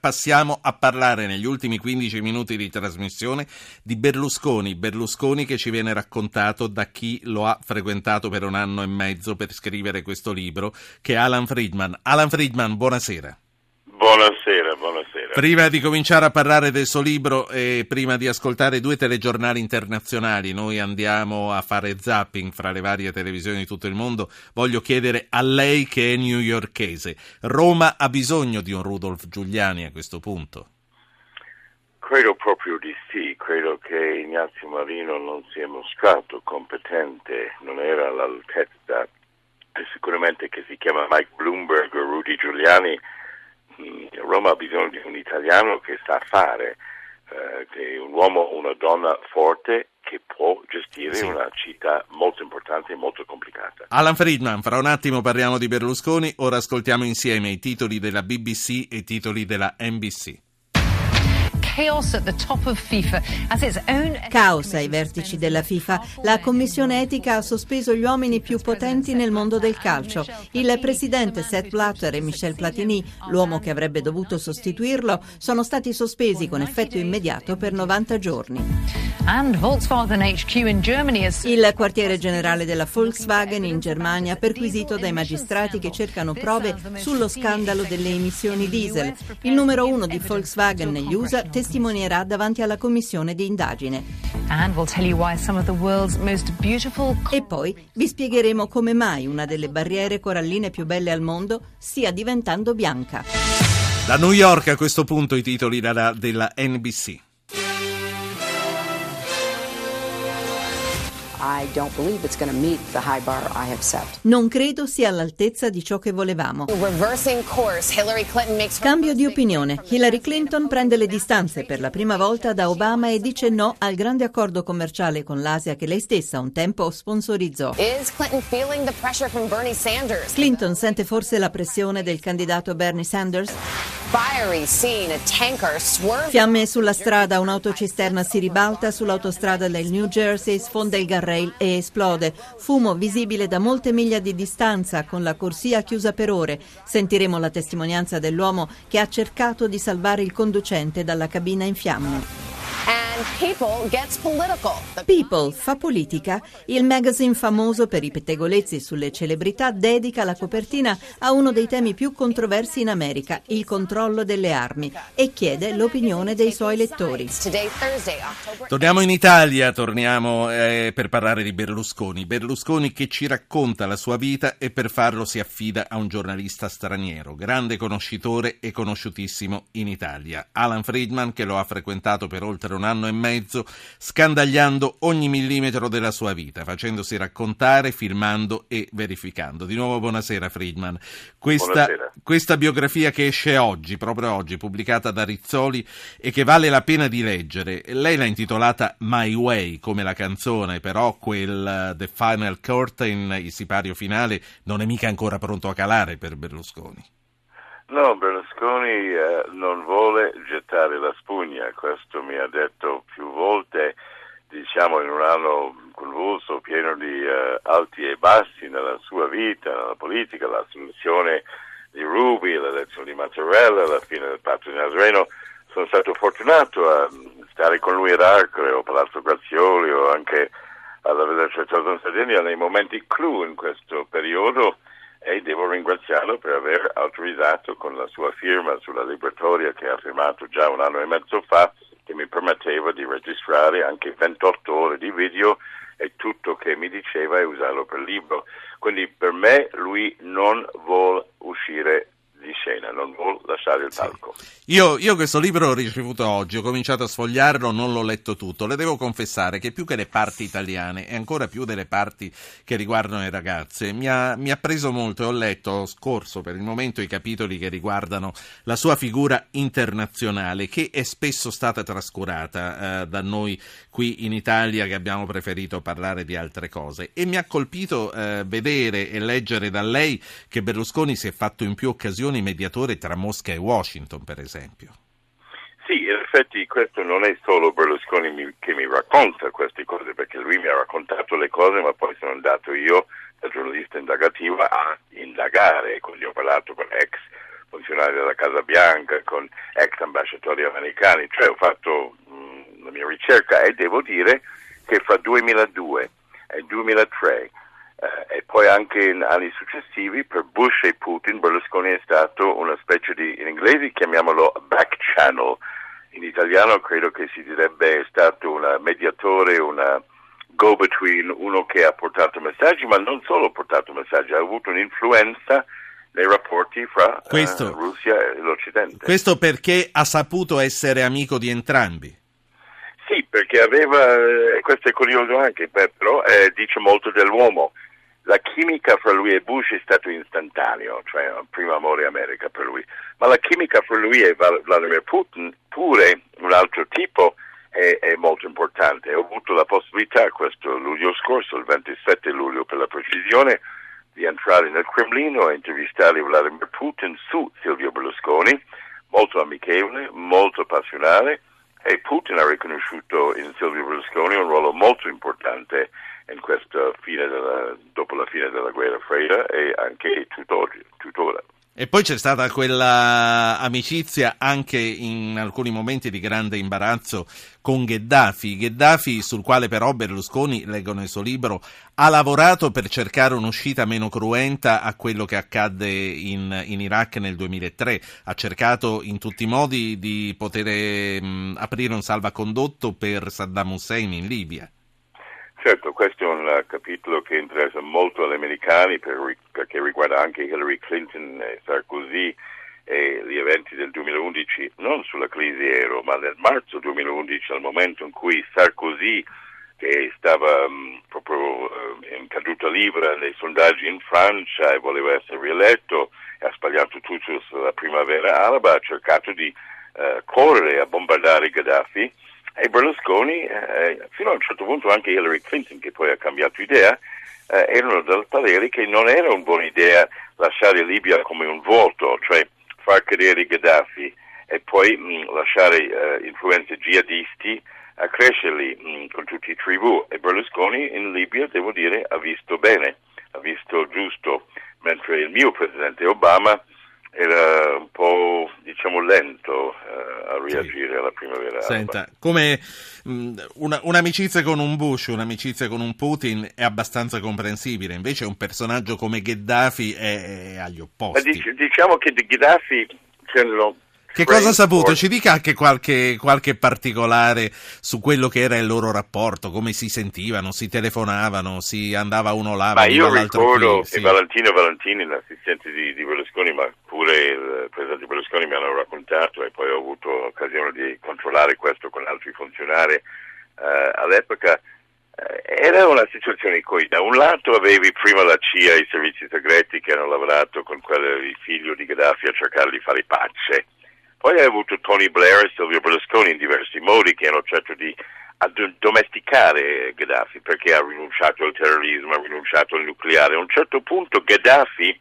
Passiamo a parlare negli ultimi 15 minuti di trasmissione di Berlusconi, Berlusconi che ci viene raccontato da chi lo ha frequentato per un anno e mezzo per scrivere questo libro, che è Alan Friedman. Alan Friedman, buonasera. Buonasera, buonasera. Prima di cominciare a parlare del suo libro e prima di ascoltare due telegiornali internazionali, noi andiamo a fare zapping fra le varie televisioni di tutto il mondo, voglio chiedere a lei che è newyorkese, Roma ha bisogno di un Rudolf Giuliani a questo punto? Credo proprio di sì, credo che Ignazio Marino non sia mostrato competente, non era all'altezza sicuramente che si chiama Mike Bloomberg o Rudy Giuliani Roma ha bisogno di un italiano che sa fare, eh, che è un uomo o una donna forte che può gestire sì. una città molto importante e molto complicata. Alan Friedman, fra un attimo parliamo di Berlusconi, ora ascoltiamo insieme i titoli della BBC e i titoli della NBC. Caos ai vertici della FIFA. La commissione etica ha sospeso gli uomini più potenti nel mondo del calcio. Il presidente Seth Blatter e Michel Platini, l'uomo che avrebbe dovuto sostituirlo, sono stati sospesi con effetto immediato per 90 giorni. Il quartiere generale della Volkswagen in Germania perquisito dai magistrati che cercano prove sullo scandalo delle emissioni diesel. Il numero uno di Volkswagen negli USA testimoniano testimonierà davanti alla commissione di indagine. E poi vi spiegheremo come mai una delle barriere coralline più belle al mondo stia diventando bianca. Da New York a questo punto i titoli della, della NBC. Non credo sia all'altezza di ciò che volevamo. Cambio di opinione. Hillary Clinton prende le distanze per la prima volta da Obama e dice no al grande accordo commerciale con l'Asia che lei stessa un tempo sponsorizzò. Clinton sente forse la pressione del candidato Bernie Sanders? Fiamme sulla strada, un'autocisterna si ribalta sull'autostrada del New Jersey, sfonda il guardrail e esplode. Fumo visibile da molte miglia di distanza con la corsia chiusa per ore. Sentiremo la testimonianza dell'uomo che ha cercato di salvare il conducente dalla cabina in fiamme. People fa politica. Il magazine famoso per i pettegolezzi sulle celebrità dedica la copertina a uno dei temi più controversi in America, il controllo delle armi, e chiede l'opinione dei suoi lettori. Torniamo in Italia, torniamo eh, per parlare di Berlusconi. Berlusconi che ci racconta la sua vita e per farlo si affida a un giornalista straniero, grande conoscitore e conosciutissimo in Italia, Alan Friedman che lo ha frequentato per oltre un anno e mezzo, scandagliando ogni millimetro della sua vita, facendosi raccontare, filmando e verificando. Di nuovo buonasera Friedman. Questa, buonasera. questa biografia che esce oggi, proprio oggi, pubblicata da Rizzoli e che vale la pena di leggere, lei l'ha intitolata My Way come la canzone, però quel uh, The Final Curtain, il sipario finale, non è mica ancora pronto a calare per Berlusconi. No, Berlusconi eh, non vuole gettare la spugna, questo mi ha detto più volte, diciamo in un anno convulso, pieno di eh, alti e bassi nella sua vita, nella politica, la soluzione di Ruby, l'elezione di Mattarella, la fine del patto di Nazareno. Sono stato fortunato a stare con lui ad Arcole o Palazzo Grazioli o anche alla Villa Certosa in Sardegna nei momenti clou in questo periodo e devo ringraziarlo per aver autorizzato con la sua firma sulla liberatoria che ha firmato già un anno e mezzo fa che mi permetteva di registrare anche 28 ore di video e tutto che mi diceva e usarlo per libro. Quindi per me lui non vuole uscire di scena, non vuole lasciare il palco. Sì. Io, io, questo libro l'ho ricevuto oggi, ho cominciato a sfogliarlo, non l'ho letto tutto. Le devo confessare che più che le parti italiane e ancora più delle parti che riguardano le ragazze, mi ha, mi ha preso molto e ho letto, ho scorso per il momento i capitoli che riguardano la sua figura internazionale, che è spesso stata trascurata eh, da noi qui in Italia che abbiamo preferito parlare di altre cose. E mi ha colpito eh, vedere e leggere da lei che Berlusconi si è fatto in più occasioni occasioni mediatore tra Mosca e Washington, per esempio. Sì, in effetti questo non è solo Berlusconi che mi racconta queste cose, perché lui mi ha raccontato le cose, ma poi sono andato io, da giornalista indagativo, a indagare, quindi ho parlato con ex funzionari della Casa Bianca, con ex ambasciatori americani, cioè ho fatto mh, mm, la mia ricerca e devo dire che fra 2002 e 2003 eh, e poi anche in anni successivi per Bush e Putin Berlusconi è stato una specie di, in inglese chiamiamolo back channel, in italiano credo che si direbbe stato un mediatore, una go-between, uno che ha portato messaggi, ma non solo ha portato messaggi, ha avuto un'influenza nei rapporti fra eh, questo, uh, Russia e l'Occidente. Questo perché ha saputo essere amico di entrambi? Sì, perché aveva, e questo è curioso anche, però eh, dice molto dell'uomo la chimica fra lui e Bush è stato istantaneo, cioè un primo amore America per lui, ma la chimica fra lui e Vladimir Putin pure un altro tipo è, è, molto importante. Ho avuto la possibilità questo luglio scorso, il 27 luglio per la precisione, di entrare nel Cremlino e intervistare Vladimir Putin su Silvio Berlusconi, molto amichevole, molto passionale e Putin ha riconosciuto in Silvio Berlusconi un ruolo molto importante in questa fine della, dopo la fine della guerra fredda e anche tuttora. E poi c'è stata quella amicizia anche in alcuni momenti di grande imbarazzo con Gheddafi, Gheddafi sul quale però Berlusconi, leggo nel suo libro, ha lavorato per cercare un'uscita meno cruenta a quello che accadde in, in Iraq nel 2003, ha cercato in tutti i modi di poter mh, aprire un salvacondotto per Saddam Hussein in Libia. Certo, questo è un capitolo che interessa molto agli americani per, perché riguarda anche Hillary Clinton e Sarkozy e gli eventi del 2011, non sulla crisi euro, ma nel marzo 2011, al momento in cui Sarkozy, che stava um, proprio uh, in caduta libera nei sondaggi in Francia e voleva essere rieletto, ha sbagliato tutto sulla primavera araba, ha cercato di uh, correre a bombardare Gaddafi e Berlusconi, eh, fino a un certo punto anche Hillary Clinton, che poi ha cambiato idea, eh, erano parere che non era una buona idea lasciare Libia come un vuoto, cioè far cadere Gheddafi e poi mh, lasciare eh, influenze jihadisti a crescerli mh, con tutti i tribù. E Berlusconi in Libia, devo dire, ha visto bene, ha visto giusto, mentre il mio presidente Obama era un po' diciamo lento eh, a reagire sì. alla primavera Senta, come mh, una, un'amicizia con un Bush, un'amicizia con un Putin è abbastanza comprensibile, invece un personaggio come Gheddafi è, è agli opposti. Dic- diciamo che di Gheddafi c'erano che cosa ha saputo? Ci dica anche qualche, qualche, particolare su quello che era il loro rapporto, come si sentivano, si telefonavano, si andava uno là, ma io ricordo qui, che sì. Valentino Valentini, l'assistente di, di, Berlusconi, ma pure il presidente Berlusconi mi hanno raccontato e poi ho avuto occasione di controllare questo con altri funzionari eh, all'epoca. Eh, era una situazione in cui da un lato avevi prima la CIA e i servizi segreti che hanno lavorato con quello, il figlio di Gaddafi a cercare di fare pace poi hai avuto Tony Blair e Silvio Berlusconi in diversi modi che hanno cercato di domesticare Gheddafi perché ha rinunciato al terrorismo, ha rinunciato al nucleare. A un certo punto Gheddafi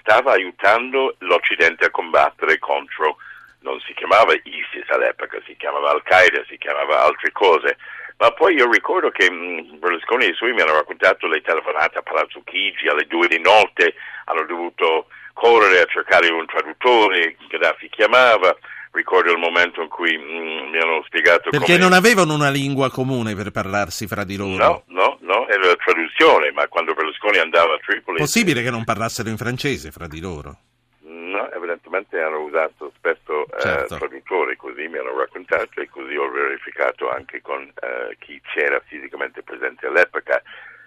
stava aiutando l'Occidente a combattere contro, non si chiamava ISIS all'epoca, si chiamava Al-Qaeda, si chiamava altre cose. Ma poi io ricordo che mh, Berlusconi e i suoi mi hanno raccontato le telefonate a Palazzo Chigi alle due di notte, hanno dovuto correre a cercare un traduttore, Gaddafi chiamava, ricordo il momento in cui mm, mi hanno spiegato Perché non avevano una lingua comune per parlarsi fra di loro? No, no, no, era la traduzione, ma quando Berlusconi andava a Tripoli... Possibile che non parlassero in francese fra di loro? No, evidentemente hanno usato certo. eh, così mi hanno raccontato e così ho verificato anche con eh, chi c'era fisicamente presente all'epoca,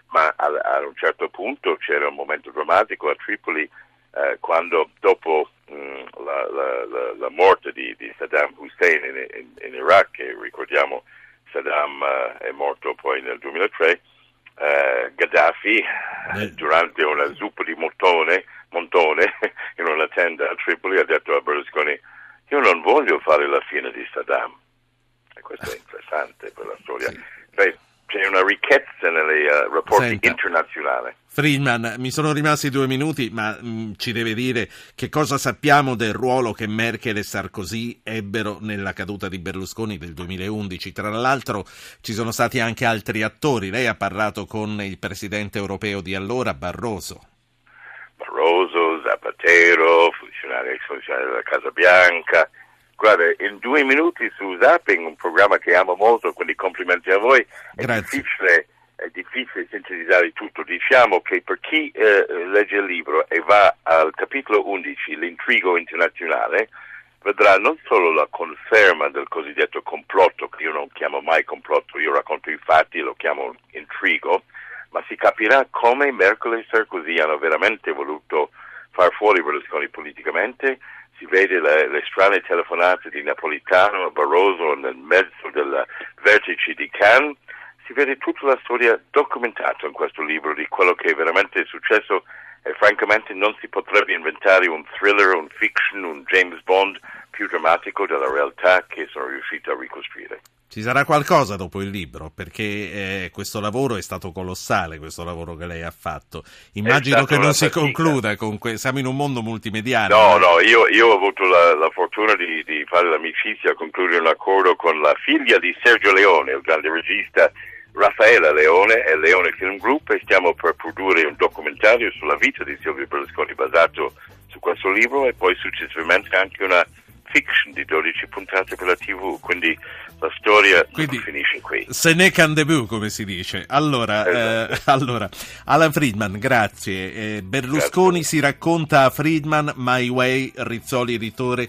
ma a, a un certo punto c'era un momento drammatico a Tripoli eh, quando dopo mh, mm, la, la, la, la, morte di, di, Saddam Hussein in, in, in Iraq, che ricordiamo Saddam uh, è morto poi nel 2003, uh, Gaddafi eh. durante una zuppa di montone, montone in una tenda a Tripoli ha detto a Berlusconi io non voglio fare la fine di Saddam. E questo è interessante per la storia. Sì. Beh, c'è una ricchezza nei uh, rapporti Senta. internazionali. Friedman, mi sono rimasti due minuti, ma mh, mm, ci deve dire che cosa sappiamo del ruolo che Merkel e Sarkozy ebbero nella caduta di Berlusconi del 2011. Tra l'altro ci sono stati anche altri attori. Lei ha parlato con il presidente europeo di allora, Barroso. Zapatero, funzionario ex funzionario della Casa Bianca. Guarda, in due minuti su Zapping, un programma che amo molto, quindi complimenti a voi. È difficile, è difficile sintetizzare tutto. Diciamo che per chi eh, legge il libro e va al capitolo 11, l'intrigo internazionale, vedrà non solo la conferma del cosiddetto complotto, che io non chiamo mai complotto, io racconto i fatti, lo chiamo intrigo, ma si capirà come Merkel e Sarkozy hanno veramente voluto far fuori Berlusconi politicamente, si vede le, le, strane telefonate di Napolitano a Barroso nel mezzo del vertice di Cannes, si vede tutta la storia documentata in questo libro di quello che è veramente successo e francamente non si potrebbe inventare un thriller, un fiction, un James Bond più drammatico della realtà che sono riuscito a ricostruire. Ci sarà qualcosa dopo il libro, perché eh, questo lavoro è stato colossale, questo lavoro che lei ha fatto. Immagino che non si concluda con que- siamo in un mondo multimediale. No, no, io, io ho avuto la, la fortuna di, di, fare l'amicizia, concludere un accordo con la figlia di Sergio Leone, il grande regista Raffaella Leone e Leone Film Group e stiamo per produrre un documentario sulla vita di Silvio Berlusconi basato su questo libro e poi successivamente anche una fiction di 12 puntate per la TV, quindi la storia quindi, finisce qui. Se ne can debut, come si dice. Allora, esatto. eh, allora Alan Friedman, grazie. Eh, Berlusconi grazie. si racconta a Friedman, My Way, Rizzoli editore.